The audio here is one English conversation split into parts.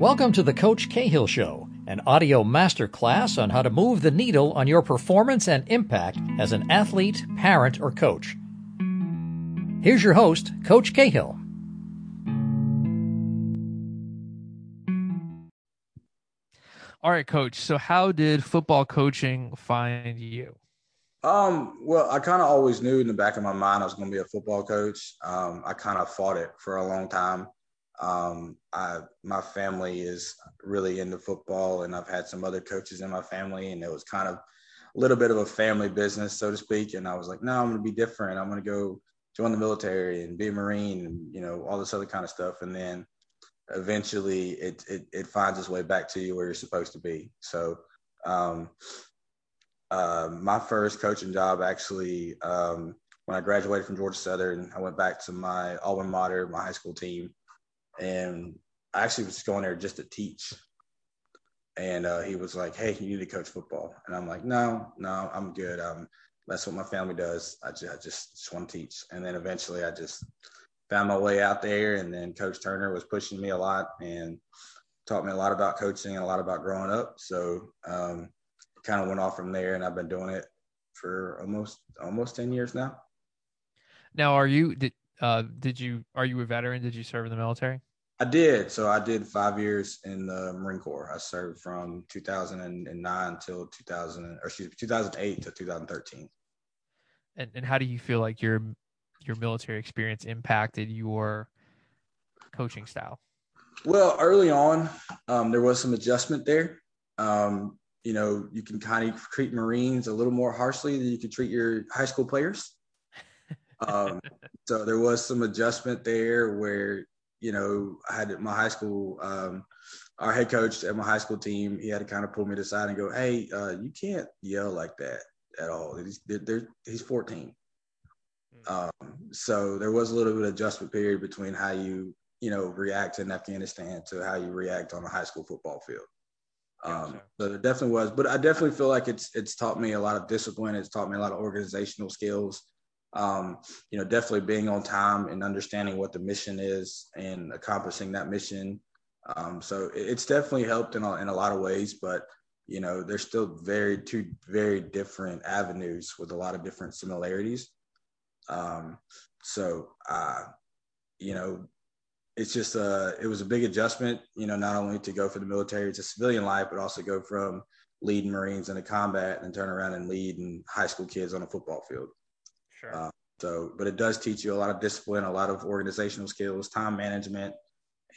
Welcome to the Coach Cahill Show, an audio masterclass on how to move the needle on your performance and impact as an athlete, parent, or coach. Here's your host, Coach Cahill. All right, coach. So how did football coaching find you? Um, well, I kind of always knew in the back of my mind I was going to be a football coach. Um, I kind of fought it for a long time. Um, I my family is really into football, and I've had some other coaches in my family, and it was kind of a little bit of a family business, so to speak. And I was like, no, I'm going to be different. I'm going to go join the military and be a Marine, and you know all this other kind of stuff. And then eventually, it it, it finds its way back to you where you're supposed to be. So. Um, uh, my first coaching job actually um, when I graduated from Georgia Southern, I went back to my alma mater, my high school team, and I actually was going there just to teach. And uh, he was like, "Hey, you need to coach football," and I'm like, "No, no, I'm good. Um, that's what my family does. I just, I just, just want to teach." And then eventually, I just found my way out there, and then Coach Turner was pushing me a lot and taught me a lot about coaching and a lot about growing up. So, um, kind of went off from there, and I've been doing it for almost almost ten years now. Now, are you did uh, did you are you a veteran? Did you serve in the military? I did. So I did five years in the Marine Corps. I served from 2009 till 2000, or excuse me, 2008 to 2013. And and how do you feel like your your military experience impacted your coaching style? Well, early on, um, there was some adjustment there. Um, you know, you can kind of treat Marines a little more harshly than you can treat your high school players. Um, so there was some adjustment there where you know, I had my high school, um, our head coach at my high school team, he had to kind of pull me to the side and go, Hey, uh, you can't yell like that at all. He's, they're, he's 14. Hmm. Um, so there was a little bit of adjustment period between how you, you know, react in Afghanistan to how you react on a high school football field. Um, so there definitely was, but I definitely feel like it's it's taught me a lot of discipline. It's taught me a lot of organizational skills um, you know, definitely being on time and understanding what the mission is and accomplishing that mission. Um, so it's definitely helped in a, in a lot of ways, but you know, there's still very two very different avenues with a lot of different similarities. Um, so, uh, you know, it's just a, it was a big adjustment, you know, not only to go from the military to civilian life, but also go from leading Marines into combat and turn around and lead and high school kids on a football field. Sure. Uh, so, but it does teach you a lot of discipline, a lot of organizational skills, time management,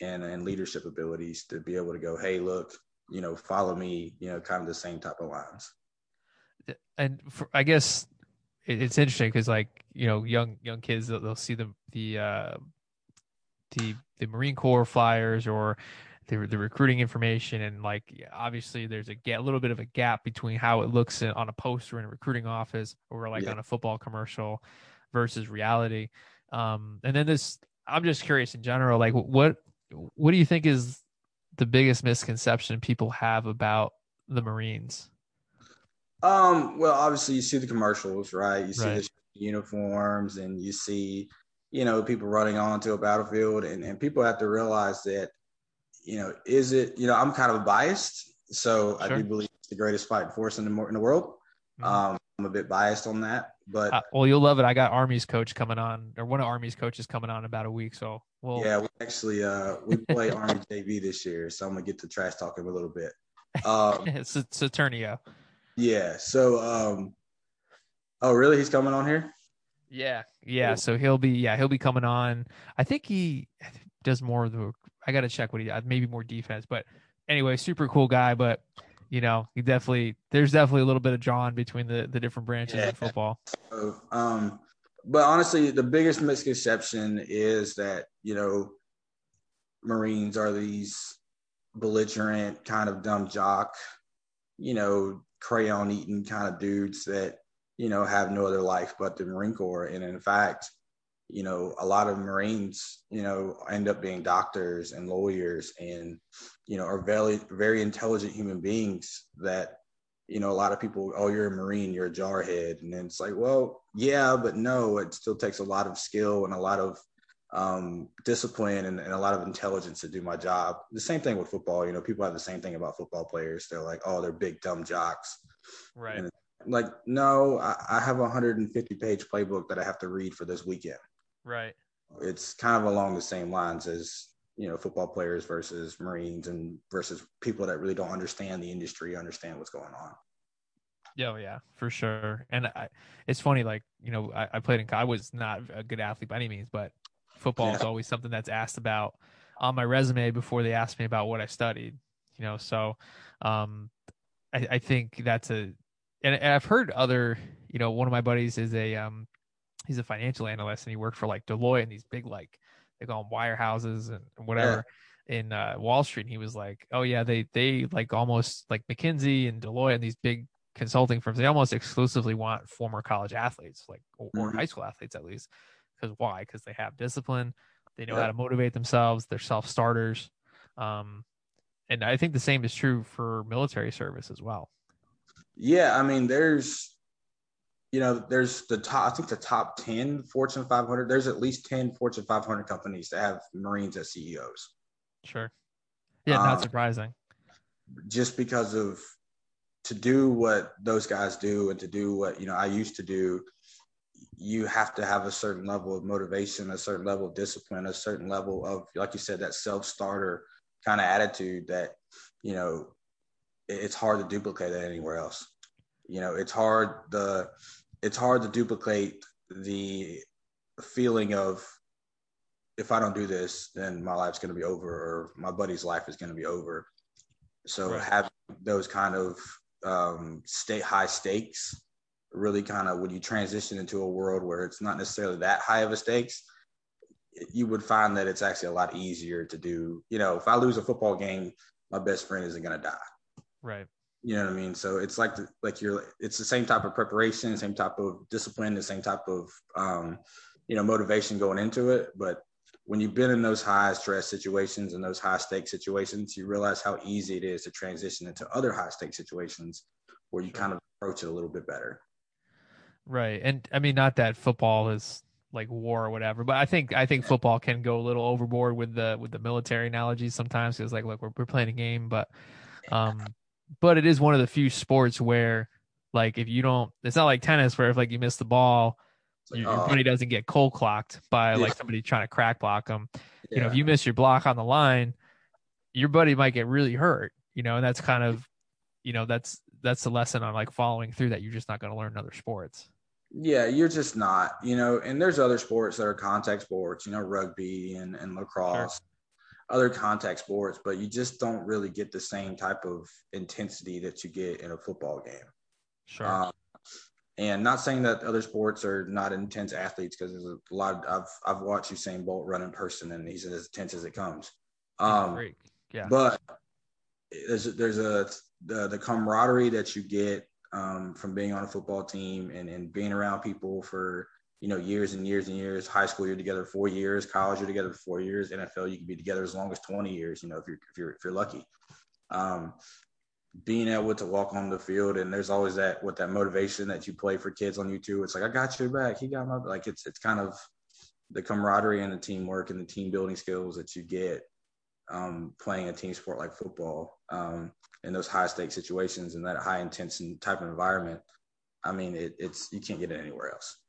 and and leadership abilities to be able to go, hey, look, you know, follow me, you know, kind of the same type of lines. And for, I guess it's interesting because, like, you know, young young kids they'll, they'll see the the uh, the the Marine Corps flyers or the, the recruiting information and like obviously there's a, a little bit of a gap between how it looks in, on a poster in a recruiting office or like yeah. on a football commercial versus reality um, and then this i'm just curious in general like what what do you think is the biggest misconception people have about the marines um well obviously you see the commercials right you see right. the uniforms and you see you know people running onto a battlefield and, and people have to realize that you know, is it, you know, I'm kind of biased. So sure. I do believe it's the greatest fighting force in the, in the world. Mm-hmm. Um, I'm a bit biased on that, but uh, well, you'll love it. I got Army's coach coming on, or one of Army's coaches coming on about a week. So we'll yeah, we actually uh we play Army JV this year, so I'm gonna get to trash talk him a little bit. Um, it's Saturnio. Yeah. So um, oh really? He's coming on here. Yeah, yeah. Cool. So he'll be yeah he'll be coming on. I think he does more of the I got to check what he maybe more defense, but anyway, super cool guy. But you know, he definitely there's definitely a little bit of John between the the different branches yeah. of football. So, um, but honestly, the biggest misconception is that you know, Marines are these belligerent kind of dumb jock, you know, crayon eating kind of dudes that you know have no other life but the Marine Corps, and in fact you know, a lot of Marines, you know, end up being doctors and lawyers and, you know, are very, very intelligent human beings that, you know, a lot of people, oh, you're a Marine, you're a jarhead. And then it's like, well, yeah, but no, it still takes a lot of skill and a lot of um, discipline and, and, a lot of intelligence to do my job. The same thing with football. You know, people have the same thing about football players. They're like, oh, they're big dumb jocks. Right. And like, no, I, I have a 150 page playbook that I have to read for this weekend. Right. It's kind of along the same lines as you know football players versus Marines and versus people that really don't understand the industry, understand what's going on. Yeah, oh, yeah, for sure. And I, it's funny, like you know, I, I played in. I was not a good athlete by any means, but football yeah. is always something that's asked about on my resume before they ask me about what I studied. You know, so um, I, I think that's a, and I've heard other. You know, one of my buddies is a um, he's a financial analyst and he worked for like Deloitte and these big like they call them wirehouses and whatever. Yeah in uh, Wall Street. And he was like, "Oh yeah, they they like almost like McKinsey and Deloitte and these big consulting firms, they almost exclusively want former college athletes, like or, mm-hmm. high school athletes at least. Because why? Because they have discipline, they know yeah. how to motivate themselves, they're self starters. Um, and I think the same is true for military service as well. Yeah, I mean, there's, you know, there's the top. I think the top ten Fortune 500. There's at least ten Fortune 500 companies that have Marines as CEOs. Sure. Yeah, not um, surprising. Just because of to do what those guys do and to do what you know I used to do, you have to have a certain level of motivation, a certain level of discipline, a certain level of, like you said, that self starter kind of attitude that you know it's hard to duplicate that anywhere else. You know, it's hard the it's hard to duplicate the feeling of if I don't do this, then my life's going to be over, or my buddy's life is going to be over. So right. having those kind of um, state high stakes really kind of when you transition into a world where it's not necessarily that high of a stakes you would find that it's actually a lot easier to do you know if i lose a football game my best friend isn't going to die right you know what i mean so it's like the, like you're it's the same type of preparation same type of discipline the same type of um, you know motivation going into it but when you've been in those high stress situations and those high stake situations, you realize how easy it is to transition into other high stake situations where you kind of approach it a little bit better. Right. And I mean, not that football is like war or whatever, but I think, I think football can go a little overboard with the, with the military analogies sometimes. Cause like, look, we're, we're playing a game, but, um, but it is one of the few sports where like, if you don't, it's not like tennis where if like you miss the ball, your, your buddy doesn't get cold clocked by yeah. like somebody trying to crack block them. Yeah. You know, if you miss your block on the line, your buddy might get really hurt. You know, and that's kind of, you know, that's that's the lesson on like following through that you're just not going to learn in other sports. Yeah, you're just not. You know, and there's other sports that are contact sports. You know, rugby and and lacrosse. Sure. Other contact sports, but you just don't really get the same type of intensity that you get in a football game. Sure. Um, and not saying that other sports are not intense athletes because there's a lot. Of, I've I've watched Usain Bolt run in person, and he's as intense as it comes. Um, yeah. But there's there's a the, the camaraderie that you get um, from being on a football team and, and being around people for you know years and years and years. High school you're together four years, college you're together four years. NFL you can be together as long as 20 years. You know if you're if you're if you're lucky. Um, being able to walk on the field and there's always that with that motivation that you play for kids on YouTube. It's like I got your back. He got my like it's it's kind of the camaraderie and the teamwork and the team building skills that you get um, playing a team sport like football um, in those high stakes situations and that high intense type of environment. I mean, it, it's you can't get it anywhere else.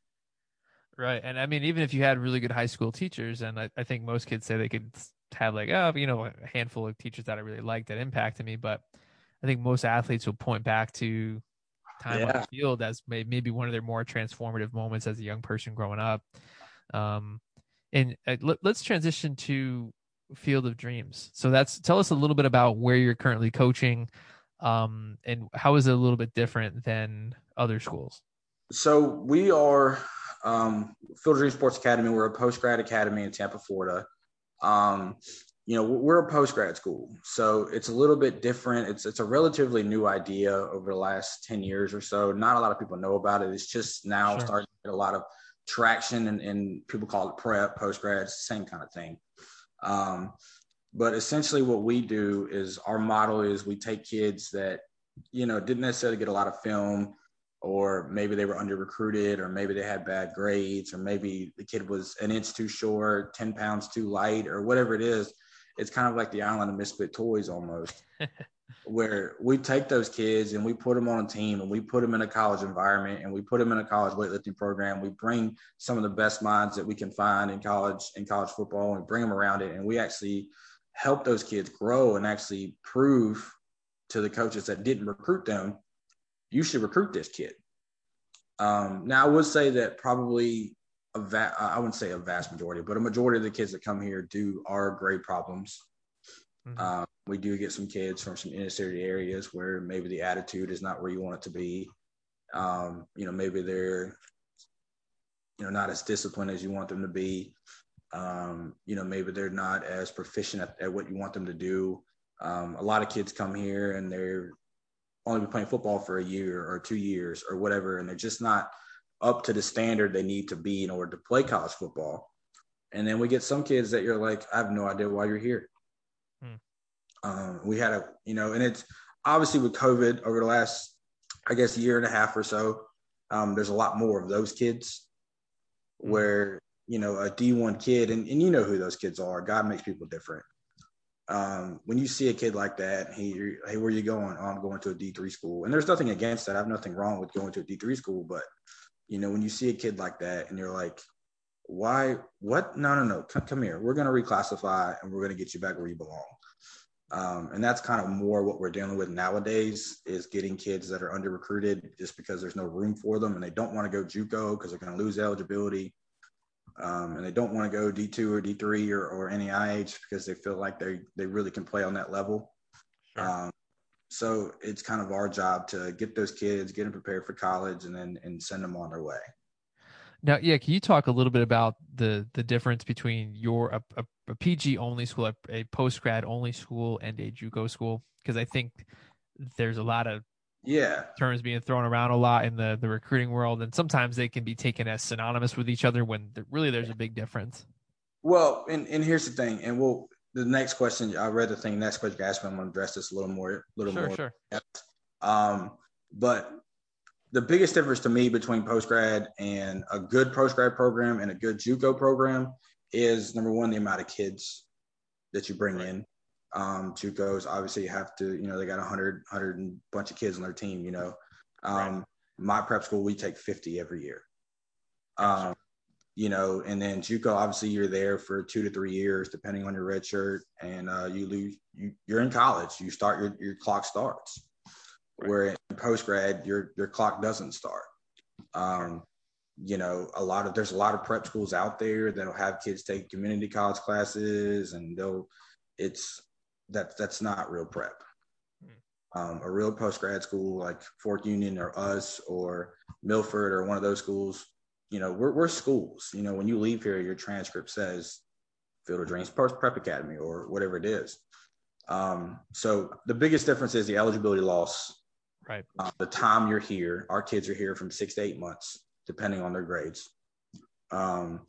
Right, and I mean, even if you had really good high school teachers, and I, I think most kids say they could have like, oh, you know, a handful of teachers that I really liked that impacted me, but I think most athletes will point back to time yeah. on the field as maybe one of their more transformative moments as a young person growing up. Um, and uh, let, us transition to Field of Dreams. So that's tell us a little bit about where you're currently coaching, um, and how is it a little bit different than other schools? So we are um, Field of Dreams Sports Academy. We're a post grad academy in Tampa, Florida. Um, you know we're a post grad school so it's a little bit different it's it's a relatively new idea over the last 10 years or so not a lot of people know about it it's just now sure. starting to get a lot of traction and, and people call it prep post grad same kind of thing um, but essentially what we do is our model is we take kids that you know didn't necessarily get a lot of film or maybe they were under recruited, or maybe they had bad grades, or maybe the kid was an inch too short, 10 pounds too light, or whatever it is. It's kind of like the island of misfit toys almost, where we take those kids and we put them on a team and we put them in a college environment and we put them in a college weightlifting program. We bring some of the best minds that we can find in college in college football and bring them around it. And we actually help those kids grow and actually prove to the coaches that didn't recruit them, you should recruit this kid. Um, now, I would say that probably a va- I wouldn't say a vast majority, but a majority of the kids that come here do are grade problems. Mm-hmm. Um, we do get some kids from some inner city areas where maybe the attitude is not where you want it to be. Um, you know, maybe they're, you know, not as disciplined as you want them to be. Um, you know, maybe they're not as proficient at, at what you want them to do. Um, a lot of kids come here and they're only been playing football for a year or two years or whatever, and they're just not up to the standard they need to be in order to play college football. And then we get some kids that you're like, I have no idea why you're here. Hmm. Um, we had a, you know, and it's obviously with COVID over the last, I guess, year and a half or so, um, there's a lot more of those kids hmm. where you know, a D1 kid, and, and you know who those kids are. God makes people different. Um, when you see a kid like that, hey, hey, where you going? Oh, I'm going to a D3 school. And there's nothing against that. I have nothing wrong with going to a D3 school. But, you know, when you see a kid like that and you're like, why, what? No, no, no. Come, come here. We're going to reclassify and we're going to get you back where you belong. Um, and that's kind of more what we're dealing with nowadays is getting kids that are under recruited just because there's no room for them and they don't want to go JUCO because they're going to lose eligibility um, and they don't want to go D2 or D3 or, or NAIA because they feel like they, they really can play on that level. Sure. Um, so it's kind of our job to get those kids, get them prepared for college, and then and send them on their way. Now, yeah, can you talk a little bit about the the difference between your a, a, a PG only school, a, a post grad only school, and a JUCO school? Because I think there's a lot of yeah terms being thrown around a lot in the the recruiting world and sometimes they can be taken as synonymous with each other when really there's a big difference well and, and here's the thing and we'll the next question i read the thing next question you asked me i'm going to address this a little more a little sure, more sure. um but the biggest difference to me between post grad and a good post grad program and a good JUCO program is number one the amount of kids that you bring right. in um, JUCOs obviously have to, you know, they got 100, 100 and bunch of kids on their team, you know. Um, right. My prep school, we take 50 every year. Um, you know, and then JUCO, obviously you're there for two to three years, depending on your red shirt, and uh, you lose, you, you're in college. You start your, your clock starts. Right. Where in post grad, your your clock doesn't start. Um, you know, a lot of there's a lot of prep schools out there that'll have kids take community college classes, and they'll it's that that's not real prep. Hmm. Um, a real post grad school like Fork Union or us or Milford or one of those schools, you know, we're, we're schools. You know, when you leave here, your transcript says Field of Dreams Post Prep Academy or whatever it is. Um, so the biggest difference is the eligibility loss. Right. Uh, the time you're here, our kids are here from six to eight months, depending on their grades. Um,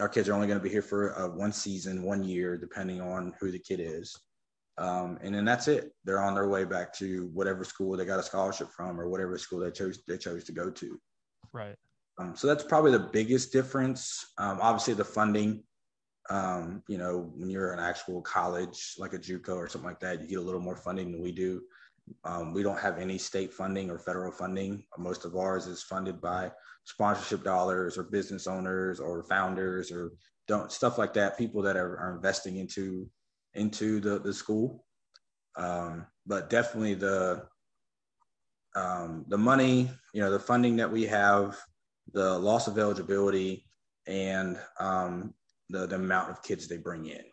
our kids are only going to be here for uh, one season, one year, depending on who the kid is. Um, and then that's it. They're on their way back to whatever school they got a scholarship from, or whatever school they chose they chose to go to. Right. Um, so that's probably the biggest difference. Um, obviously, the funding. Um, you know, when you're an actual college like a JUCO or something like that, you get a little more funding than we do. Um, we don't have any state funding or federal funding. Most of ours is funded by sponsorship dollars or business owners or founders or don't stuff like that. People that are, are investing into into the the school. Um, but definitely the um, the money, you know, the funding that we have, the loss of eligibility, and um, the the amount of kids they bring in.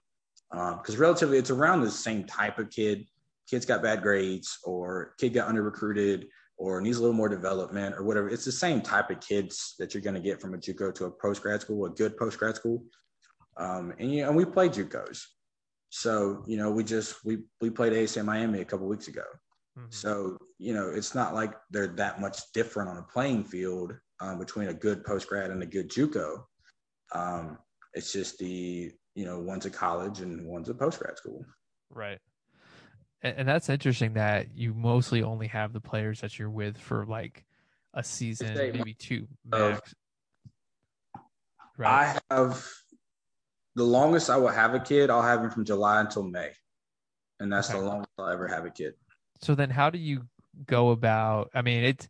Because um, relatively, it's around the same type of kid kids got bad grades or kid got under recruited or needs a little more development or whatever. It's the same type of kids that you're going to get from a JUCO to a post grad school, a good post grad school. Um, and you know, and we played JUCOs. So, you know, we just we we played ASA Miami a couple weeks ago. Mm-hmm. So, you know, it's not like they're that much different on a playing field um, between a good post grad and a good JUCO. Um, it's just the, you know, one's a college and one's a post grad school. Right and, that's interesting that you mostly only have the players that you're with for like a season, maybe two max. Right. I have the longest I will have a kid. I'll have him from July until May, and that's Okay. the longest I'll ever have a kid. so then how do you go about i mean it's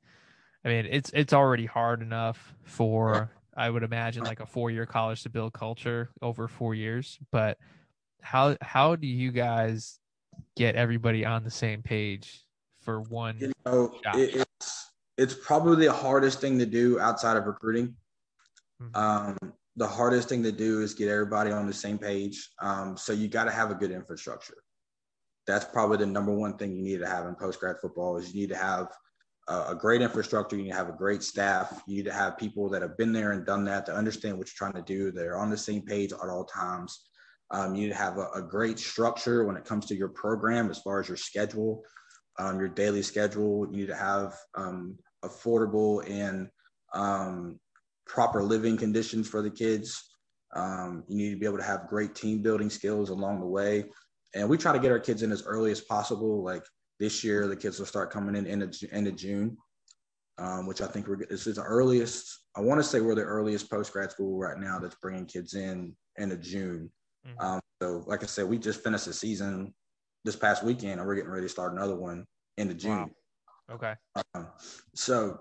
i mean it's it's already hard enough for i would imagine like a four year college to build culture over four years but how how do you guys get everybody on the same page for one You know, it, it's it's probably the hardest thing to do outside of recruiting. Mhm. Um, the hardest thing to do is get everybody on the same page. Um, so you got to have a good infrastructure. That's probably the number one thing you need to have in post grad football is you need to have a, a great infrastructure. You need to have a great staff. You need to have people that have been there and done that to understand what you're trying to do. They're on the same page at all times. Um, you need to have a, a great structure when it comes to your program as far as your schedule, um, your daily schedule. You need to have um, affordable and um, proper living conditions for the kids. Um, you need to be able to have great team building skills along the way. And we try to get our kids in as early as possible. Like this year, the kids will start coming in end of, end of June, um, which I think we're this is the earliest. I want to say we're the earliest post grad school right now that's bringing kids in end of June. Mhm. Um, so, like I said, we just finished the season this past weekend, and we're getting ready to start another one in the June. Wow. okay Um, so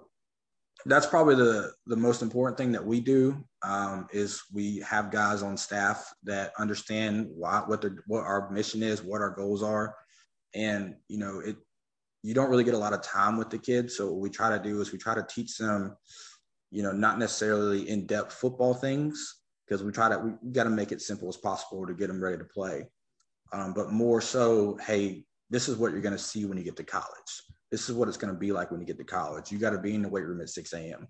that's probably the the most important thing that we do um, is we have guys on staff that understand why, what their what our mission is, what our goals are, and you know it. You don't really get a lot of time with the kids, so what we try to do is we try to teach them, you know, not necessarily in depth football things because we try to we got to make it simple as possible to get them ready to play, um, but more so, hey, this is what you're going to see when you get to college this is what it's going to be like when you get to college. You got to be in the weight room at 6 a.m.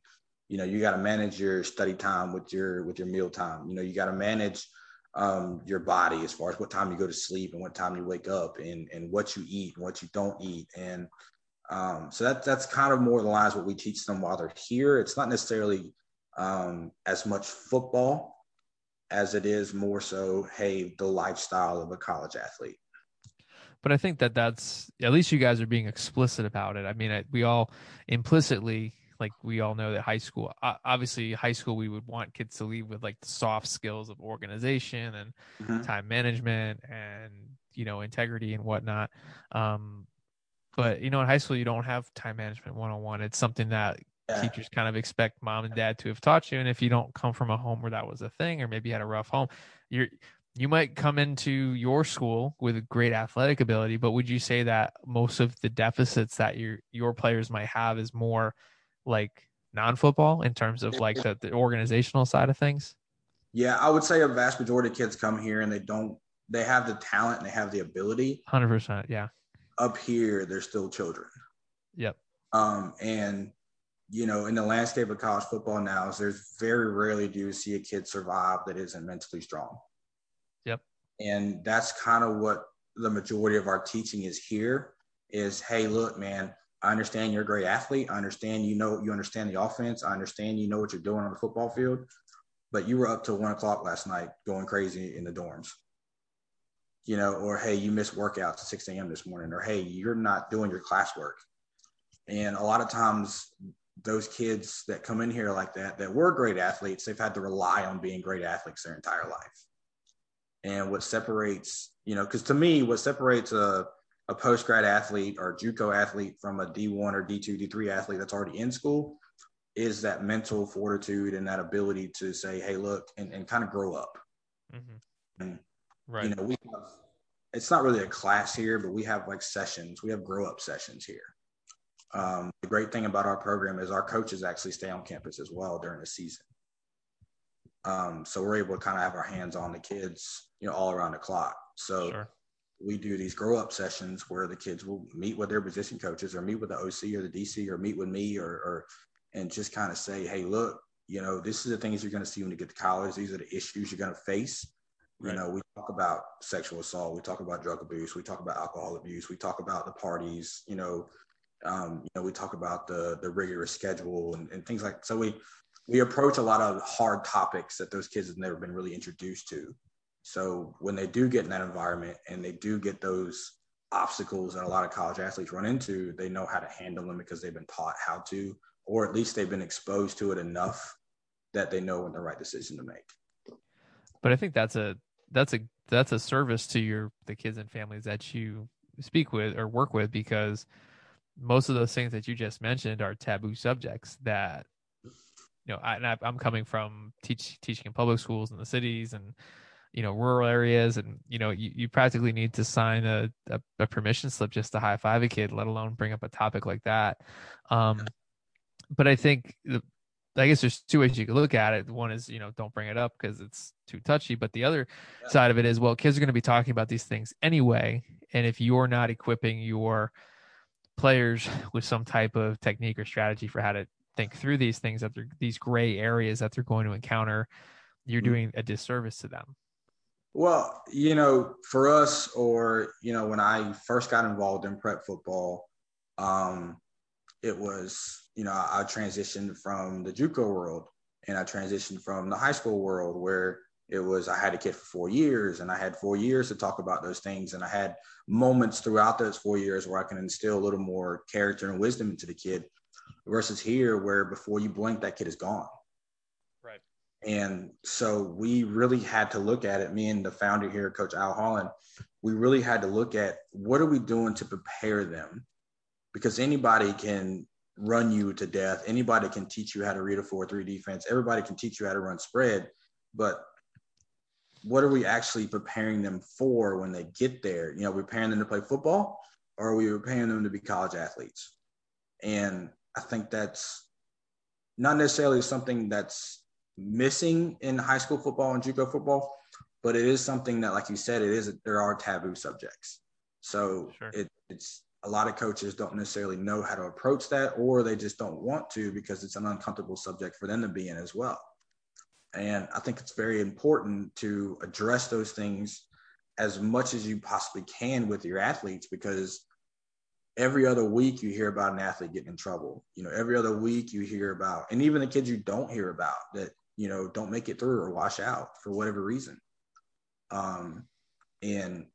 You know, you got to manage your study time with your with your meal time. You know, you got to manage um, your body as far as what time you go to sleep and what time you wake up and and what you eat and what you don't eat. And um, so that that's kind of more the lines what we teach them while they're here. It's not necessarily um, as much football as it is more so, hey, the lifestyle of a college athlete. but i think that that's at least you guys are being explicit about it i mean I, we all implicitly like we all know that high school obviously high school we would want kids to leave with like the soft skills of organization and Mhm. time management and you know integrity and whatnot um but you know in high school you don't have time management one-on-one it's something that Yeah. teachers kind of expect mom and dad to have taught you and if you don't come from a home where that was a thing or maybe you had a rough home you're you might come into your school with great athletic ability but would you say that most of the deficits that your your players might have is more like non-football in terms of like the, the organizational side of things Yeah, I would say a vast majority of kids come here and they don't they have the talent and they have the ability. 100% yeah Up here, they're still children. yep Um, and you know, in the landscape of college football now, is there's very rarely do you see a kid survive that isn't mentally strong. Yep. And that's kind of what the majority of our teaching is here is hey, look, man, I understand you're a great athlete. I understand you know you understand the offense. I understand you know what you're doing on the football field, but you were up till one o'clock last night going crazy in the dorms. You know, or hey, you missed workouts at 6 a.m. this morning, or hey, you're not doing your classwork. And a lot of times those kids that come in here like that, that were great athletes, they've had to rely on being great athletes their entire life. And what separates, you know, because to me, what separates a, a post grad athlete or JUCO athlete from a D1 or D2, D3 athlete that's already in school is that mental fortitude and that ability to say, hey, look, and, and kind of grow up. mm-hmm. And, right You know, we have, it's not really a class here, but we have like sessions. We have grow up sessions here. Um, the great thing about our program is our coaches actually stay on campus as well during the season. Um, so we're able to kind of have our hands on the kids, you know, all around the clock. So sure we do these grow up sessions where the kids will meet with their position coaches or meet with the OC or the DC or meet with me or, or and just kind of say, hey, look, you know, this is the things you're going to see when you get to college. These are the issues you're going to face. Right. You know, we talk about sexual assault, we talk about drug abuse, we talk about alcohol abuse, we talk about the parties, you know, um, you know, we talk about the the rigorous schedule and, and things like so we we approach a lot of hard topics that those kids have never been really introduced to. So when they do get in that environment and they do get those obstacles that a lot of college athletes run into, they know how to handle them because they've been taught how to or at least they've been exposed to it enough that they know when the right decision to make. But I think that's a that's a that's a service to your the kids and families that you speak with or work with because most of those things that you just mentioned are taboo subjects that you know I, and I, am coming from teach teaching in public schools in the cities and you know rural areas and you know you, you practically need to sign a, a, a permission slip just to high five a kid let alone bring up a topic like that um but i think I guess there's two ways you could look at it. One is, you know, don't bring it up because it's too touchy. But the other yeah. side of it is, well, kids are going to be talking about these things anyway. And if you're not equipping your players with some type of technique or strategy for how to think through these things that they're these gray areas that they're going to encounter, you're mm-hmm. doing a disservice to them. Well, you know, for us, or you know, when I first got involved in prep football, um, it was you know I, I transitioned from the JUCO world and I transitioned from the high school world where it was I had a kid for four years and I had four years to talk about those things and I had moments throughout those four years where I can instill a little more character and wisdom into the kid versus here where before you blink that kid is gone. Right. And so we really had to look at it. Me and the founder here, Coach Al Holland, we really had to look at what are we doing to prepare them because anybody can run you to death. Anybody can teach you how to read a 4 3 defense. Everybody can teach you how to run spread. But what are we actually preparing them for when they get there? You know, we're preparing them to play football or are we preparing them to be college athletes? And I think that's not necessarily something that's missing in high school football and JUCO football, but it is something that, like you said, it is there are taboo subjects. So sure. it, it's a lot of coaches don't necessarily know how to approach that or they just don't want to because it's an uncomfortable subject for them to be in as well and i think it's very important to address those things as much as you possibly can with your athletes because every other week you hear about an athlete getting in trouble you know every other week you hear about and even the kids you don't hear about that you know don't make it through or wash out for whatever reason um and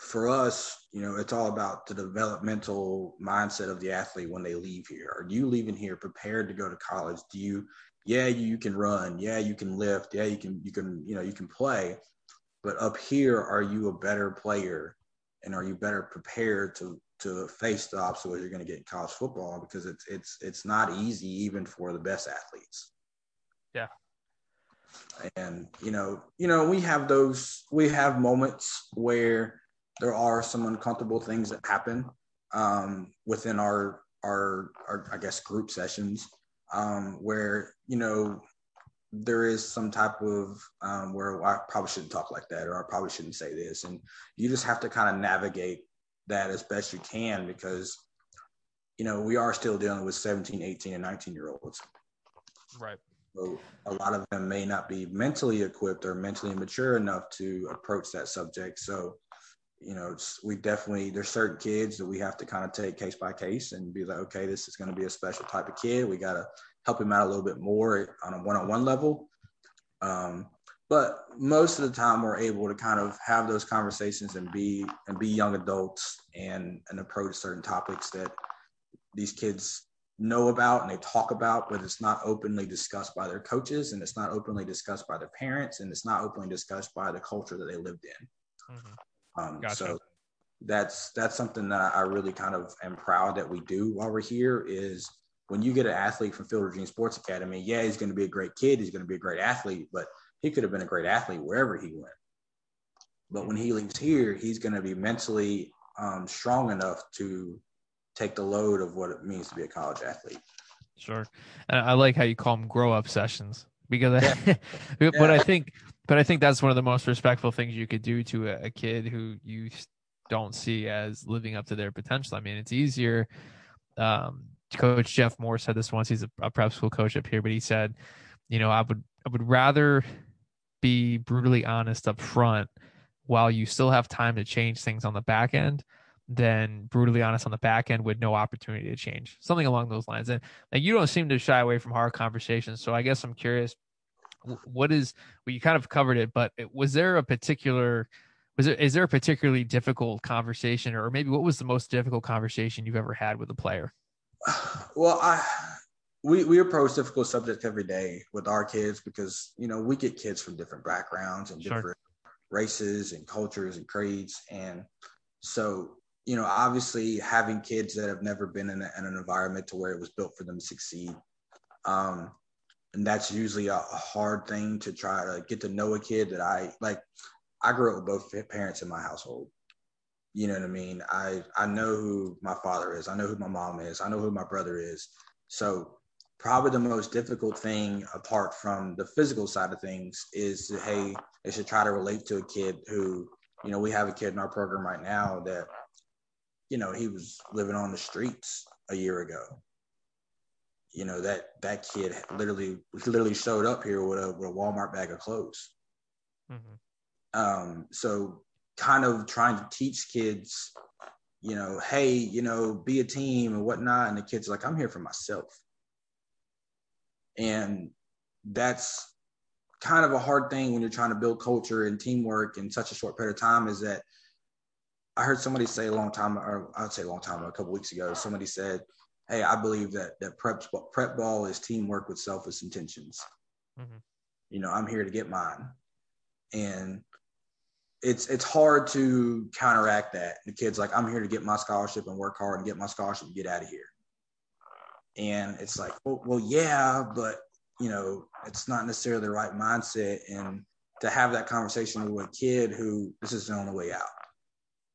for us, you know, it's all about the developmental mindset of the athlete when they leave here. Are you leaving here prepared to go to college? Do you, yeah, you can run, yeah, you can lift, yeah, you can, you can, you know, you can play, but up here, are you a better player, and are you better prepared to to face the obstacles you're going to get in college football? Because it's it's it's not easy even for the best athletes. Yeah, and you know, you know, we have those, we have moments where there are some uncomfortable things that happen um, within our, our, our, I guess, group sessions um, where, you know, there is some type of um, where I probably shouldn't talk like that, or I probably shouldn't say this. And you just have to kind of navigate that as best you can because, you know, we are still dealing with 17, 18, and 19 year olds. Right. So a lot of them may not be mentally equipped or mentally mature enough to approach that subject. So you know, it's, we definitely there's certain kids that we have to kind of take case by case and be like, okay, this is going to be a special type of kid. We got to help him out a little bit more on a one-on-one level. Um, but most of the time, we're able to kind of have those conversations and be and be young adults and and approach certain topics that these kids know about and they talk about, but it's not openly discussed by their coaches and it's not openly discussed by their parents and it's not openly discussed by the culture that they lived in. Mm-hmm. Um, gotcha. So that's that's something that I really kind of am proud that we do while we're here. Is when you get an athlete from Field Dreams Sports Academy, yeah, he's going to be a great kid, he's going to be a great athlete, but he could have been a great athlete wherever he went. But when he leaves here, he's going to be mentally um, strong enough to take the load of what it means to be a college athlete. Sure, and I like how you call them grow up sessions because, yeah. but yeah. I think but I think that's one of the most respectful things you could do to a, a, kid who you don't see as living up to their potential. I mean, it's easier. Um, coach Jeff Moore said this once. He's a, a prep school coach up here, but he said, you know, I would I would rather be brutally honest up front while you still have time to change things on the back end than brutally honest on the back end with no opportunity to change something along those lines and, and you don't seem to shy away from hard conversations so i guess i'm curious what is well you kind of covered it but was there a particular was there is there a particularly difficult conversation or maybe what was the most difficult conversation you've ever had with a player Well, I we we approach difficult subjects every day with our kids because you know we get kids from different backgrounds and Sure. different races and cultures and creeds, and so you know obviously having kids that have never been in, a, in an environment to where it was built for them to succeed, um, and that's usually a, hard thing to try to get to know a kid that I like. I grew up with both parents in my household. You know what I mean? I I know who my father is. I know who my mom is. I know who my brother is. So probably the most difficult thing apart from the physical side of things is hey, they should try to relate to a kid who, you know, we have a kid in our program right now that, you know, he was living on the streets a year ago. You know, that that kid literally he literally showed up here with a with a Walmart bag of clothes. Mhm. Um, so kind of trying to teach kids, you know, hey, you know, be a team and whatnot. And the kids are like, I'm here for myself. And that's kind of a hard thing when you're trying to build culture and teamwork in such a short period of time is that I heard somebody say a long time, or I'd say a long time, ago a couple weeks ago, somebody said, Hey, I believe that that prep prep ball is teamwork with selfish intentions. Mhm. You know, I'm here to get mine. And it's it's hard to counteract that. The kid's like, I'm here to get my scholarship and work hard and get my scholarship and get out of here. And it's like, well, well, yeah, but you know, it's not necessarily the right mindset. And to have that conversation with a kid who this is the only way out.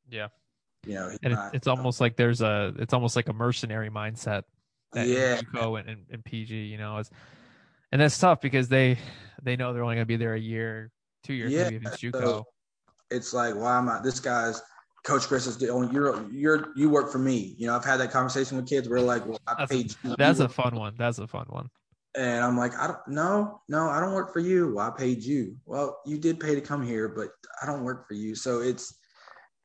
Yeah. You know, And not- it's almost like there's a it's almost like a mercenary mindset that yeah, JUCO and, and, and PG, you know, it's and that's tough because they they know they're only gonna be there a year, two years Yeah, maybe if it's so- it's like, why am I? This guy's Coach Chris is the only you're you're you work for me. You know, I've had that conversation with kids where they're like, well, I That's- paid you. That's you a fun one. That's a fun one. And I'm like, I don't no, no, I don't work for you. Well, I paid you. Well, you did pay to come here, but I don't work for you. So it's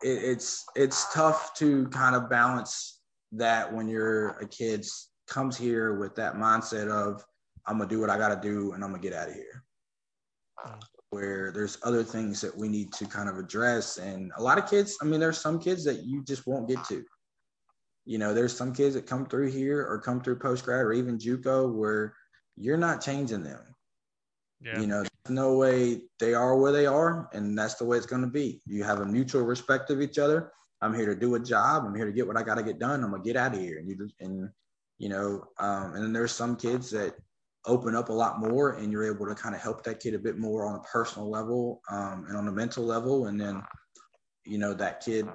it, it's it's tough to kind of balance that when you're a kid comes here with that mindset of I'm gonna do what I gotta do and I'm gonna get out of here. Where there's other things that we need to kind of address. And a lot of kids, I mean, there's some kids that you just won't get to. You know, there's some kids that come through here or come through post grad or even JUCO where you're not changing them. Yeah. You know, no way they are where they are, and that's the way it's going to be. You have a mutual respect of each other. I'm here to do a job. I'm here to get what I got to get done. I'm gonna get out of here, and you just- and you know, um, and then there's some kids that open up a lot more, and you're able to kind of help that kid a bit more on a personal level um, and on a mental level, and then you know that kid,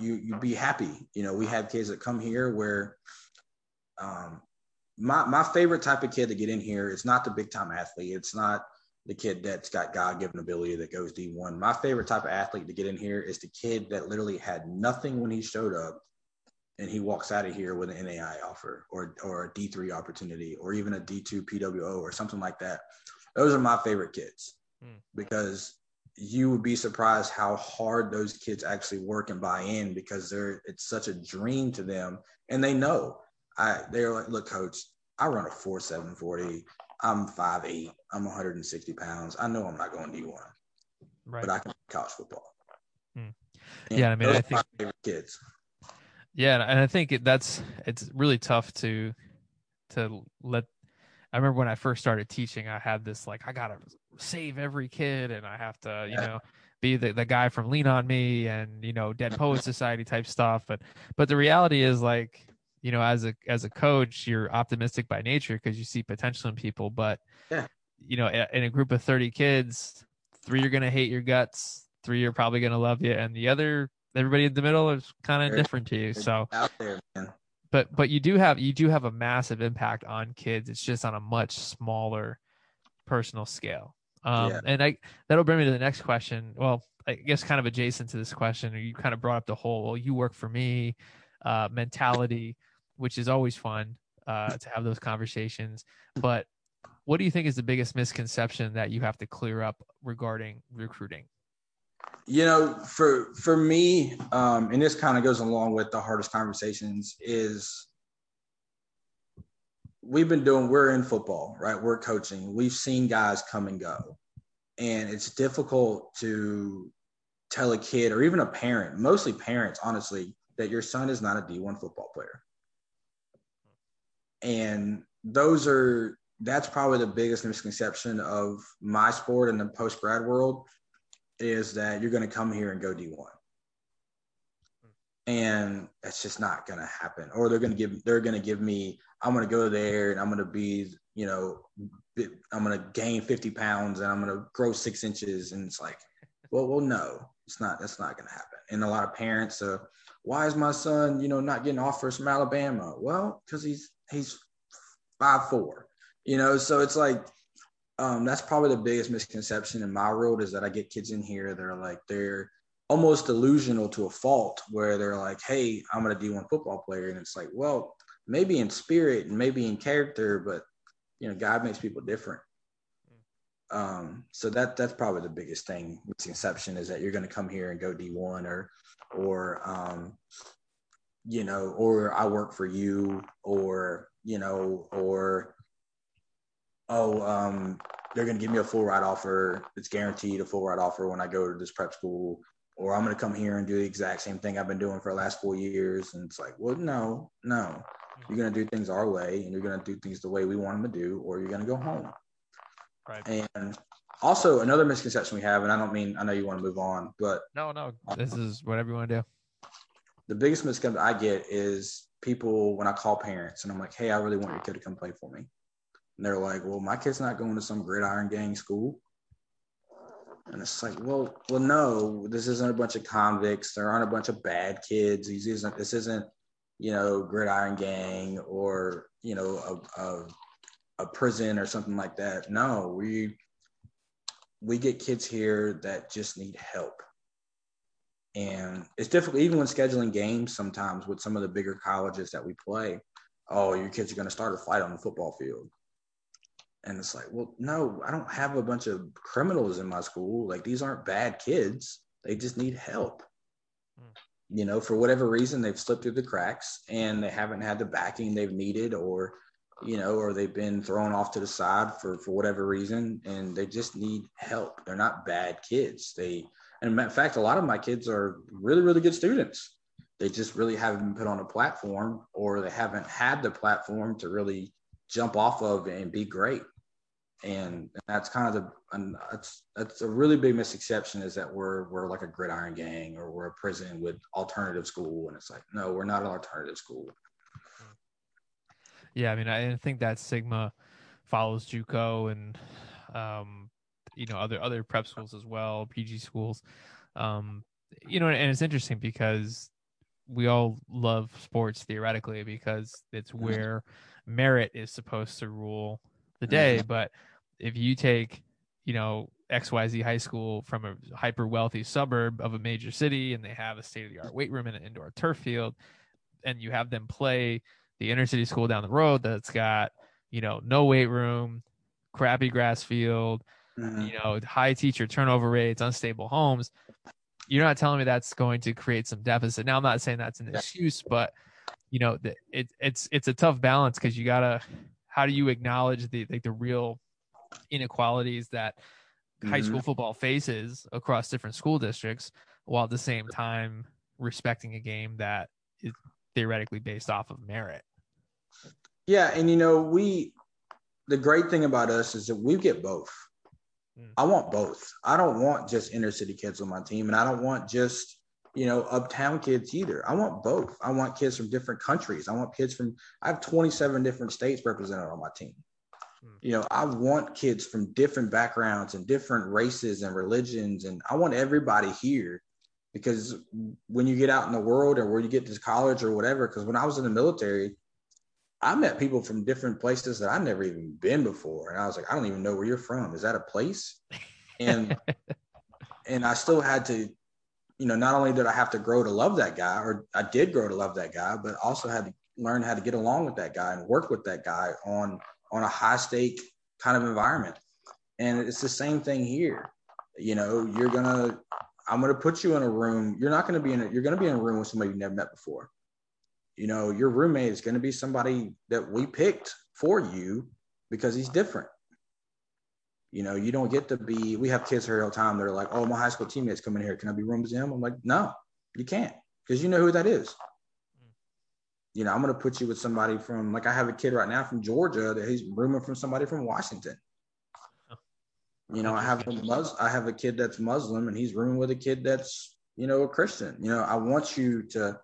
you you be happy. You know, we have kids that come here where. Um, my my favorite type of kid to get in here is not the big time athlete. It's not the kid that's got God given ability that goes D1. My favorite type of athlete to get in here is the kid that literally had nothing when he showed up and he walks out of here with an NAIA offer or or a D3 opportunity or even a D2 PWO or something like that. Those are my favorite kids Hmm. because you would be surprised how hard those kids actually work and buy in because they're it's such a dream to them and they know I they're like, look, coach, I run a four seven forty. I'm five eight. I'm 160 pounds. I know I'm not going to D1, Right. but I can play college football. Hmm. Yeah, I mean, I think- kids. Yeah, and- and I think it, that's it's really tough to to let. I remember when I first started teaching, I had this like I gotta save every kid, and I have to you Yeah. know be the, the guy from Lean on Me and you know Dead Poet Society type stuff. But but the reality is like you know as a as a coach, you're optimistic by nature because you see potential in people. But Yeah. you know in a group of thirty kids, three are gonna hate your guts, three are probably gonna love you, and the other everybody in the middle is kind of different to you. So out there, but but you do have you do have a massive impact on kids it's just on a much smaller personal scale um Yeah. and i that'll bring me to the next question well i guess kind of adjacent to this question you kind of brought up the whole well, you work for me uh mentality which is always fun uh to have those conversations but what do you think is the biggest misconception that you have to clear up regarding recruiting You know, for for me, um, and this kind of goes along with the hardest conversations is we've been doing we're in football, right? We're coaching. We've seen guys come and go. And it's difficult to tell a kid or even a parent, mostly parents, honestly, that your son is not a D1 football player. And those are that's probably the biggest misconception of my sport in the post grad world is that you're going to come here and go D1. And that's just not going to happen. Or they're going to give they're going to give me I'm going to go there and I'm going to be, you know, I'm going to gain 50 pounds and I'm going to grow 6 inches and it's like, well, well no. It's not that's not going to happen. And a lot of parents uh why is my son, you know, not getting offers from Alabama? Well, cuz he's he's five four you know so it's like um, that's probably the biggest misconception in my world is that i get kids in here that are like they're almost delusional to a fault where they're like hey i'm to d1 football player. And it's like well maybe in spirit and maybe in character but you know god makes people different. Um, so that that's probably the biggest thing misconception is that you're going to come here and go d1 or or um, you know or i work for you or you know or oh, um, they're going to give me a full ride offer. It's guaranteed a full ride offer when I go to this prep school, or I'm going to come here and do the exact same thing I've been doing for the last four years. And it's like, well, no, no, you're going to do things our way, and you're going to do things the way we want them to do, or you're going to go home. Right. And also another misconception we have, and I don't mean I know you want to move on, but no, no, this is whatever you want to do. The biggest misconception I get is people when I call parents and I'm like, hey, I really want your kid to come play for me. And they're like, well, my kid's not going to some gridiron gang school. And it's like, well, well, no, this isn't a bunch of convicts. There aren't a bunch of bad kids. These isn't this isn't, you know, gridiron gang or you know a, a, a prison or something like that. No, we we get kids here that just need help. And it's difficult, even when scheduling games sometimes with some of the bigger colleges that we play. Oh, your kids are going to start a fight on the football field. And it's like, well, no, I don't have a bunch of criminals in my school. Like these aren't bad kids. They just need help. Mm. You know, for whatever reason, they've slipped through the cracks and they haven't had the backing they've needed, or, you know, or they've been thrown off to the side for, for whatever reason. And they just need help. They're not bad kids. They, and in fact, a lot of my kids are really, really good students. They just really haven't been put on a platform or they haven't had the platform to really jump off of and be great. And that's kind of the and that's that's a really big misconception is that we're we're like a gridiron gang or we're a prison with alternative school and it's like no we're not an alternative school. Yeah, I mean I think that stigma follows JUCO and um, you know other other prep schools as well, PG schools. Um, you know, and it's interesting because we all love sports theoretically because it's mm-hmm. where merit is supposed to rule the day. Mm-hmm. But if you take, you know, XYZ high school from a hyper wealthy suburb of a major city and they have a state of the art weight room and an indoor turf field, and you have them play the inner city school down the road that's got, you know, no weight room, crappy grass field, mm-hmm. you know, high teacher turnover rates, unstable homes. You're not telling me that's going to create some deficit. Now, I'm not saying that's an excuse, but you know, it, it's it's a tough balance because you gotta. How do you acknowledge the like the real inequalities that mm-hmm. high school football faces across different school districts, while at the same time respecting a game that is theoretically based off of merit? Yeah, and you know, we the great thing about us is that we get both. Mm. I want both. I don't want just inner city kids on my team, and I don't want just you know, uptown kids either. I want both. I want kids from different countries. I want kids from, I have 27 different states represented on my team. Hmm. You know, I want kids from different backgrounds and different races and religions. And I want everybody here because when you get out in the world or where you get to college or whatever, because when I was in the military, I met people from different places that I've never even been before. And I was like, I don't even know where you're from. Is that a place? And and I still had to you know, not only did I have to grow to love that guy, or I did grow to love that guy, but also had to learn how to get along with that guy and work with that guy on on a high stake kind of environment. And it's the same thing here. You know, you're gonna I'm gonna put you in a room. You're not gonna be in a, you're gonna be in a room with somebody you've never met before. You know, your roommate is gonna be somebody that we picked for you because he's different. You know, you don't get to be. We have kids here all the time. They're like, "Oh, my high school teammates coming in here. Can I be rooms with them?" I'm like, "No, you can't, because you know who that is." Mm. you know, I'm going to put you with somebody from, like, I have a kid right now from Georgia that he's rooming from somebody from Washington. You know, I have a Mus- I have a kid that's Muslim and he's rooming with a kid that's, you know, a Christian. You know, I want you to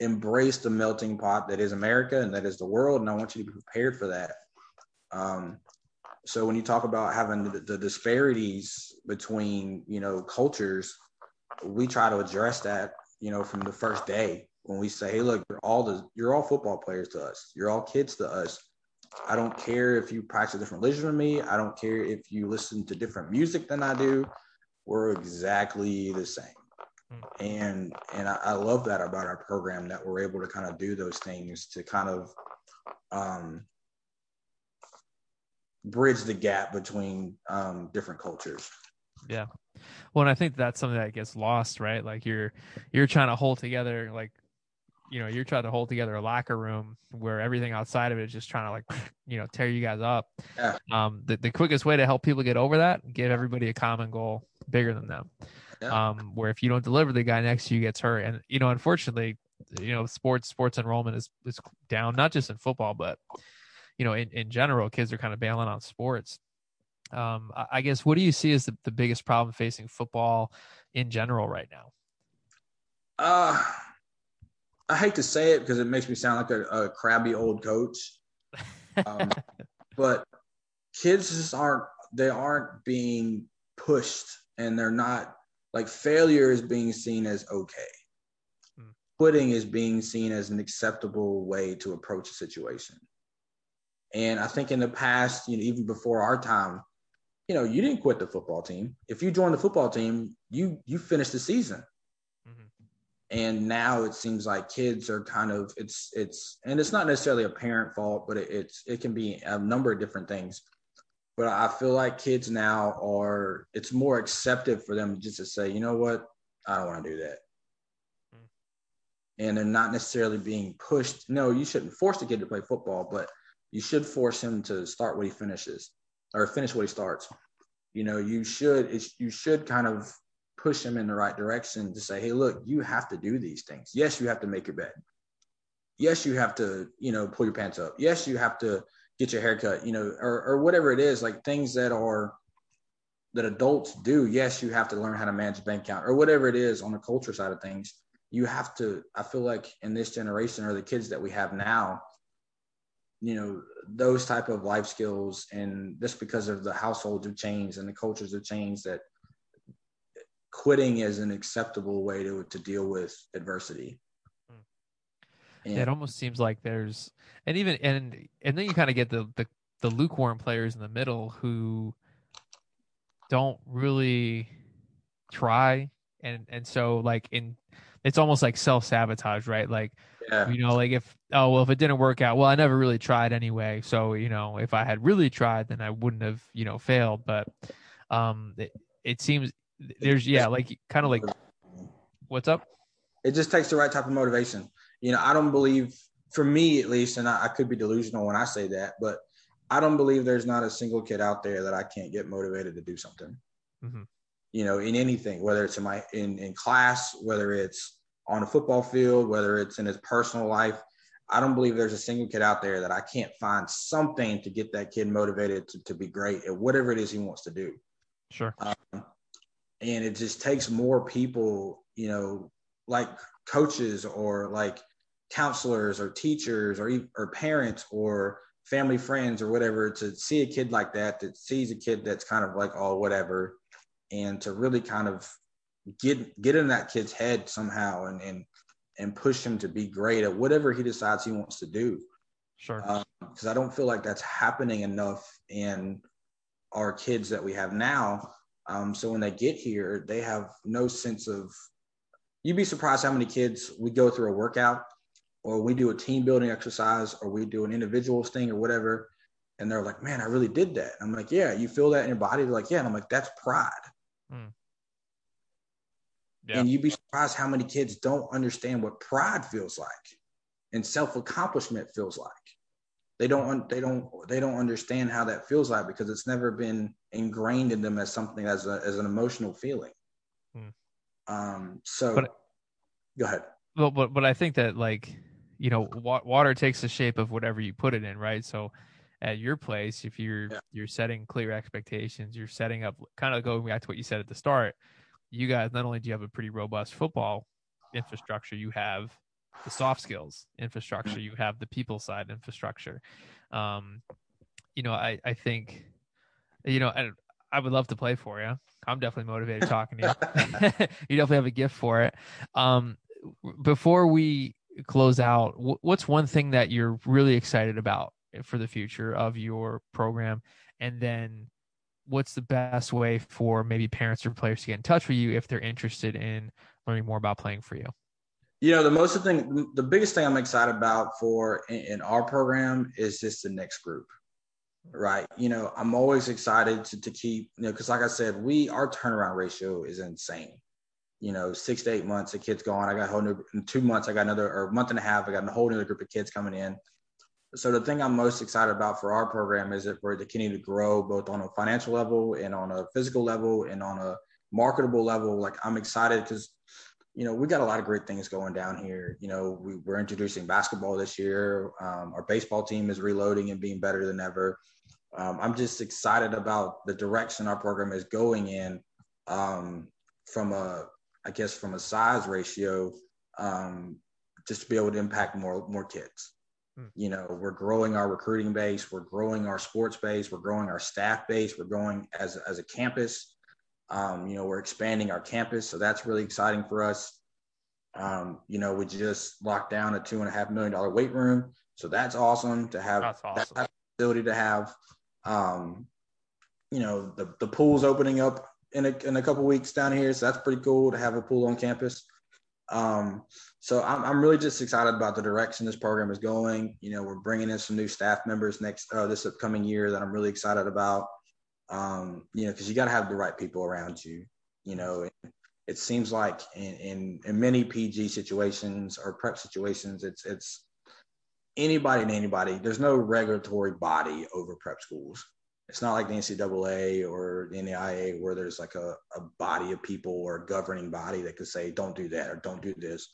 embrace the melting pot that is America and that is the world. And I want you to be prepared for that. Um, so when you talk about having the, the disparities between, you know, cultures, we try to address that, you know, from the first day when we say, hey, look, you're all the you're all football players to us. You're all kids to us. I don't care if you practice a different religion than me. I don't care if you listen to different music than I do. We're exactly the same. Hmm. And and I, I love that about our program that we're able to kind of do those things to kind of um, bridge the gap between um, different cultures. Yeah. Well, and I think that's something that gets lost, right? Like you're you're trying to hold together like you know you're trying to hold together a locker room where everything outside of it is just trying to like you know tear you guys up. Yeah. um the, the quickest way to help people get over that give everybody a common goal bigger than them. Yeah. um where if you don't deliver the guy next to you gets hurt. And you know unfortunately you know sports sports enrollment is is down not just in football but you know in, in general kids are kind of bailing on sports. Um I, I guess what do you see as the, the biggest problem facing football in general right now? Uh I hate to say it because it makes me sound like a, a crabby old coach. Um, but kids just aren't they aren't being pushed and they're not like failure is being seen as okay. Hmm. Quitting is being seen as an acceptable way to approach a situation. And I think in the past, you know, even before our time, you know, you didn't quit the football team. If you joined the football team, you you finished the season and now it seems like kids are kind of it's it's and it's not necessarily a parent fault but it, it's it can be a number of different things. But i feel like kids now are it's more accepted for them just to say you know what? I don't want to do that. Hmm. and they're not necessarily being pushed. No you shouldn't force a kid to play football but you should force him to start what he finishes or finish what he starts. You know you should you should kind of push them in the right direction to say, hey, look, you have to do these things. Yes, you have to make your bed. Yes, you have to, you know, pull your pants up. Yes, you have to get your haircut, you know, or, or whatever it is, like things that are that adults do. Yes, you have to learn how to manage a bank account or whatever it is on the culture side of things. You have to, I feel like in this generation or the kids that we have now, you know, those type of life skills and just because of the households have changed and the cultures have changed that quitting is an acceptable way to to deal with adversity. And, it almost seems like there's and even and and then you kind of get the, the the lukewarm players in the middle who don't really try. And and so like in it's almost like self-sabotage right? Like yeah. you know like if oh well if it didn't work out well i never really tried anyway. So you know if i had really tried then i wouldn't have you know failed. But um it, it seems there's yeah, like kind of like what's up? It just takes the right type of motivation. You know, I don't believe for me at least, and I, I could be delusional when I say that, but I don't believe there's not a single kid out there that I can't get motivated to do something. Mm-hmm. You know, in anything, whether it's in my in in class, whether it's on a football field, whether it's in his personal life. I don't believe there's a single kid out there that I can't find something to get that kid motivated to, to be great at whatever it is he wants to do. Sure. Um, and it just takes more people you know like coaches or like counselors or teachers or or parents or family friends or whatever to see a kid like that that sees a kid that's kind of like oh whatever and to really kind of get get in that kid's head somehow and and and push him to be great at whatever he decides he wants to do. Sure. Because um, i don't feel like that's happening enough in our kids that we have now um, so when they get here, they have no sense of. You'd be surprised how many kids we go through a workout, or we do a team building exercise, or we do an individuals thing, or whatever, and they're like, "Man, I really did that." I'm like, "Yeah, you feel that in your body?" They're like, "Yeah," and I'm like, "That's pride." Mm. Yeah. And you'd be surprised how many kids don't understand what pride feels like and self accomplishment feels like they don't they don't they don't understand how that feels like because it's never been ingrained in them as something as a, as an emotional feeling. Hmm. Um, so, but, go ahead. Well, but but I think that like you know, wa- water takes the shape of whatever you put it in, right? So at your place, if you're yeah. you're setting clear expectations, you're setting up kind of going back to what you said at the start. You guys not only do you have a pretty robust football infrastructure, you have the soft skills infrastructure, you have the people side infrastructure. Um, you know, I I think, you know, I I would love to play for you. I'm definitely motivated talking to you. you definitely have a gift for it. Um, before we close out, what's one thing that you're really excited about for the future of your program? And then what's the best way for maybe parents or players to get in touch with you if they're interested in learning more about playing for you? You know, the most thing, the biggest thing I'm excited about for in, in our program is just the next group, right? You know, I'm always excited to, to keep, you know, because like I said, we, our turnaround ratio is insane you know, six to eight months, a kid's gone. I got a whole new, in two months, I got another, or a month and a half, I got a whole new group of kids coming in. So the thing I'm most excited about for our program is that we're continuing to grow both on a financial level and on a physical level and on a marketable level. Like I'm excited because, you know, we got a lot of great things going down here. You know, we, are introducing basketball this year. Um, our baseball team is reloading and being better than ever. Um, I'm just excited about the direction our program is going in um, from a I guess from a size ratio, um, just to be able to impact more more kids. Hmm. You know, we're growing our recruiting base, we're growing our sports base, we're growing our staff base, we're growing as as a campus. Um, you know, we're expanding our campus, so that's really exciting for us. Um, you know, we just locked down a two and a half million dollar weight room, so that's awesome to have that's awesome. that ability to have. Um, you know, the the pool's opening up in a, in a couple weeks down here. So that's pretty cool to have a pool on campus. Um, so I'm, I'm really just excited about the direction this program is going. You know, we're bringing in some new staff members next uh, this upcoming year that I'm really excited about. Um, you know, because you got to have the right people around you. You know, it seems like in, in, in many PG situations or prep situations, it's it's anybody and anybody. There's no regulatory body over prep schools it's not like the NCAA or the NAIA where there's like a, a body of people or a governing body that could say, don't do that or don't do this.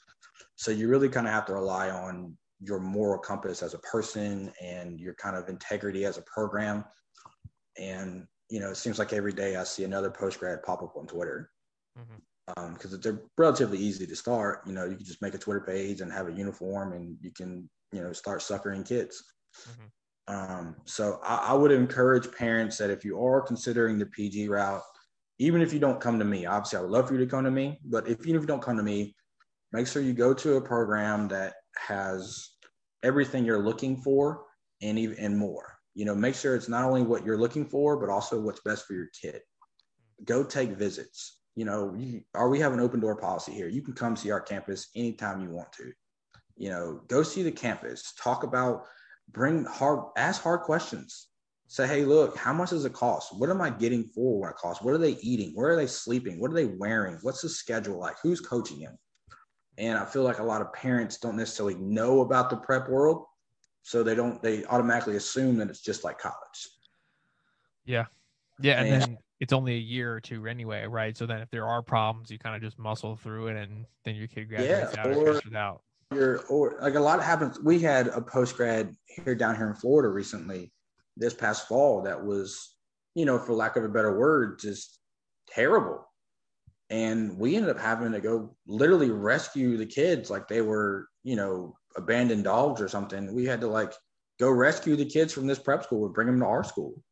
So you really kind of have to rely on your moral compass as a person and your kind of integrity as a program. And, you know, it seems like every day I see another post grad pop up on Twitter. because mm-hmm. um, they're relatively easy to start. You know, you can just make a Twitter page and have a uniform, and you can, you know, start suckering kids. Mm-hmm. Um, so I, I, would encourage parents that if you are considering the PG route, even if you don't come to me, obviously I would love for you to come to me, but if even if you don't come to me, make sure you go to a program that has everything you're looking for and even and more. You know, make sure it's not only what you're looking for, but also what's best for your kid. Go take visits. You know, you, or we have an open door policy here. You can come see our campus anytime you want to. You know, go see the campus. Talk about bring hard, ask hard questions. Say, hey, look, how much does it cost? What am I getting for what it costs? What are they eating? Where are they sleeping? What are they wearing? What's the schedule like? Who's coaching them? And I feel like a lot of parents don't necessarily know about the prep world. So they don't, they automatically assume that it's just like college. Yeah. Yeah. And, and then it's only a year or two anyway, right? So then if there are problems, you kind of just muscle through it and then your kid graduates yeah, out or, out or, or like a lot happens. We had a post grad here down here in Florida recently, this past fall, that was, you know, for lack of a better word, just terrible. And we ended up having to go literally rescue the kids like they were, you know, abandoned dogs or something. We had to like go rescue the kids from this prep school and bring them to our school.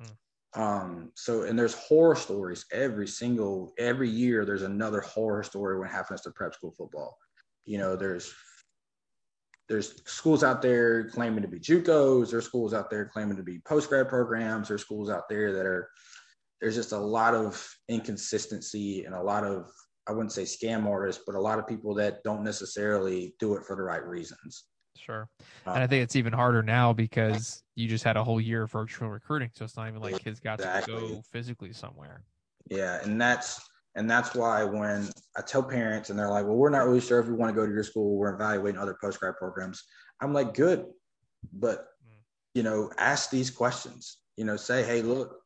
Hmm. Um, so and there's horror stories every single every year. There's another horror story when happens to prep school football. You know, there's there's schools out there claiming to be JUCOs. There's schools out there claiming to be post grad programs. There's schools out there that are there's just a lot of inconsistency and a lot of I wouldn't say scam artists, but a lot of people that don't necessarily do it for the right reasons. Sure. Um, and I think it's even harder now because you just had a whole year of virtual recruiting. So it's not even like kids got exactly. to go physically somewhere. Yeah. And that's and that's why when I tell parents and they're like, well, we're not really sure if we want to go to your school, we're evaluating other post grad programs. I'm like, good. But, you know, ask these questions, you know, say, hey, look,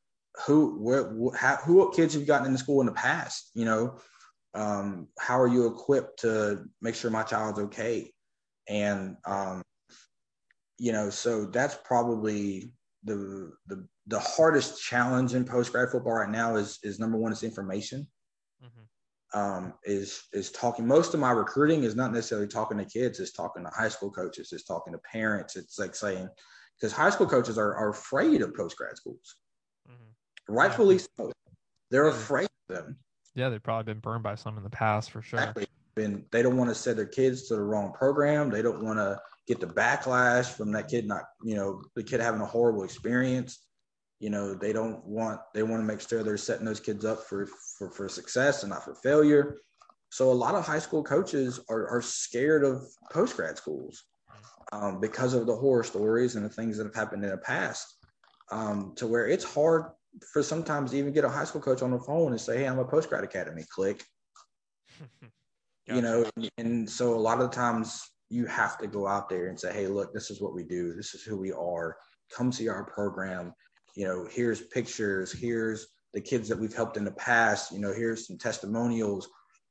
who, where, how, who, what kids have you gotten in the school in the past? You know, um, how are you equipped to make sure my child's okay? and um, you know, so that's probably the the the hardest challenge in post grad football right now is is number one is information. Mm-hmm. Um, is is talking. Most of my recruiting is not necessarily talking to kids. It's talking to high school coaches. It's talking to parents. It's like saying because high school coaches are, are afraid of post grad schools, mm-hmm. rightfully so. They're afraid of them. Yeah, they've probably been burned by some in the past for sure. Exactly. And they don't want to send their kids to the wrong program. They don't want to get the backlash from that kid not, you know, the kid having a horrible experience. You know, they don't want they want to make sure they're setting those kids up for for, for success and not for failure. So a lot of high school coaches are, are scared of post grad schools um, because of the horror stories and the things that have happened in the past. Um, to where it's hard for sometimes even get a high school coach on the phone and say, "Hey, I'm a post grad academy." Click. gotcha. You know, and, and so a lot of the times you have to go out there and say, "Hey, look, this is what we do. This is who we are. Come see our program. You know, here's pictures. Here's the kids that we've helped in the past. You know, here's some testimonials.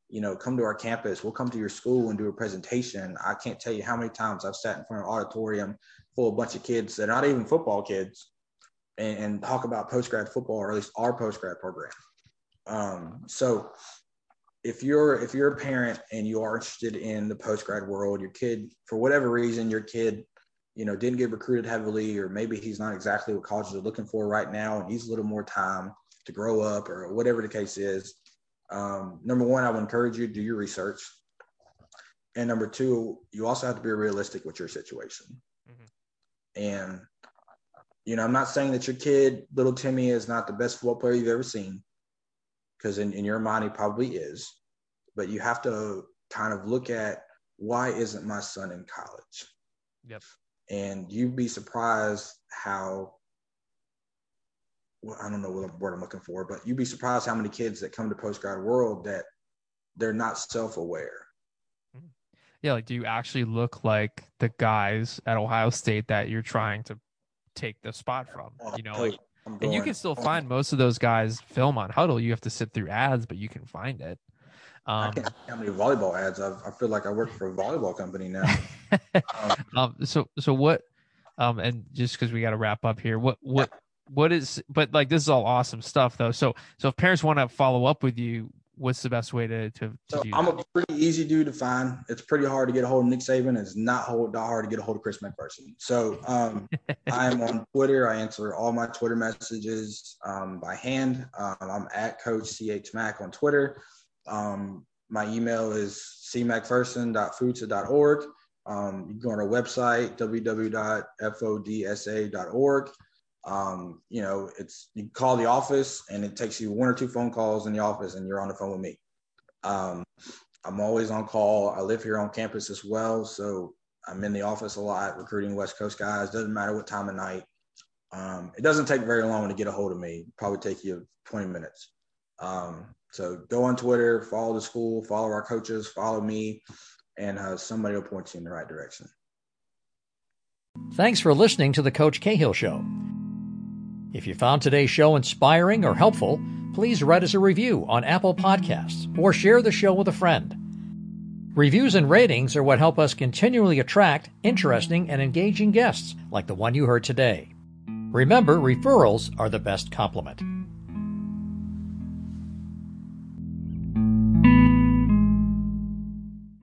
You know, come to our campus. We'll come to your school and do a presentation. I can't tell you how many times I've sat in front of an auditorium full of a bunch of kids that are not even football kids and, and talk about post grad football or at least our post grad program. Um, so if you're if you're a parent and you are interested in the post grad world, your kid for whatever reason your kid you know didn't get recruited heavily or maybe he's not exactly what colleges are looking for right now and needs a little more time to grow up or whatever the case is. Um, number one, I would encourage you to do your research. And number two, you also have to be realistic with your situation. Mm-hmm. And you know, I'm not saying that your kid, little Timmy, is not the best football player you've ever seen, because in, in your mind, he probably is. But you have to kind of look at why isn't my son in college? Yep. And you'd be surprised how, well, I don't know what word I'm looking for, but you'd be surprised how many kids that come to post grad world that they're not self aware. Mm-hmm. Yeah, like do you actually look like the guys at Ohio State that you're trying to take the spot from. You know, like, and you can still find most of those guys film on Hudl. You have to sit through ads, but you can find it. Um, I can't how many volleyball ads. I've, i feel like I work for a volleyball company now. um, um, so so what? Um, and just because we got to wrap up here, what what what is? But like this is all awesome stuff though. So so if parents want to follow up with you, what's the best way to, to, to so I'm that? a pretty easy dude to find. It's pretty hard to get a hold of Nick Saban. It's not hard to get a hold of Chris McPherson. So um, I'm on Twitter. I answer all my Twitter messages um, by hand. Um, I'm at Coach CH Mac on Twitter. Um, my email is cmacpherson.fodsa.org. Um, you can go on our website, www.fodsa.org um, you know, it's you call the office and it takes you one or two phone calls in the office and you're on the phone with me. Um, I'm always on call. I live here on campus as well, so I'm in the office a lot recruiting West Coast guys. Doesn't matter what time of night. Um, it doesn't take very long to get a hold of me. Probably take you 20 minutes. Um, so go on Twitter, follow the school, follow our coaches, follow me, and uh, somebody will point you in the right direction. Thanks for listening to the Coach Cahill Show. If you found today's show inspiring or helpful, please write us a review on Apple Podcasts or share the show with a friend. Reviews and ratings are what help us continually attract interesting and engaging guests like the one you heard today. Remember, referrals are the best compliment.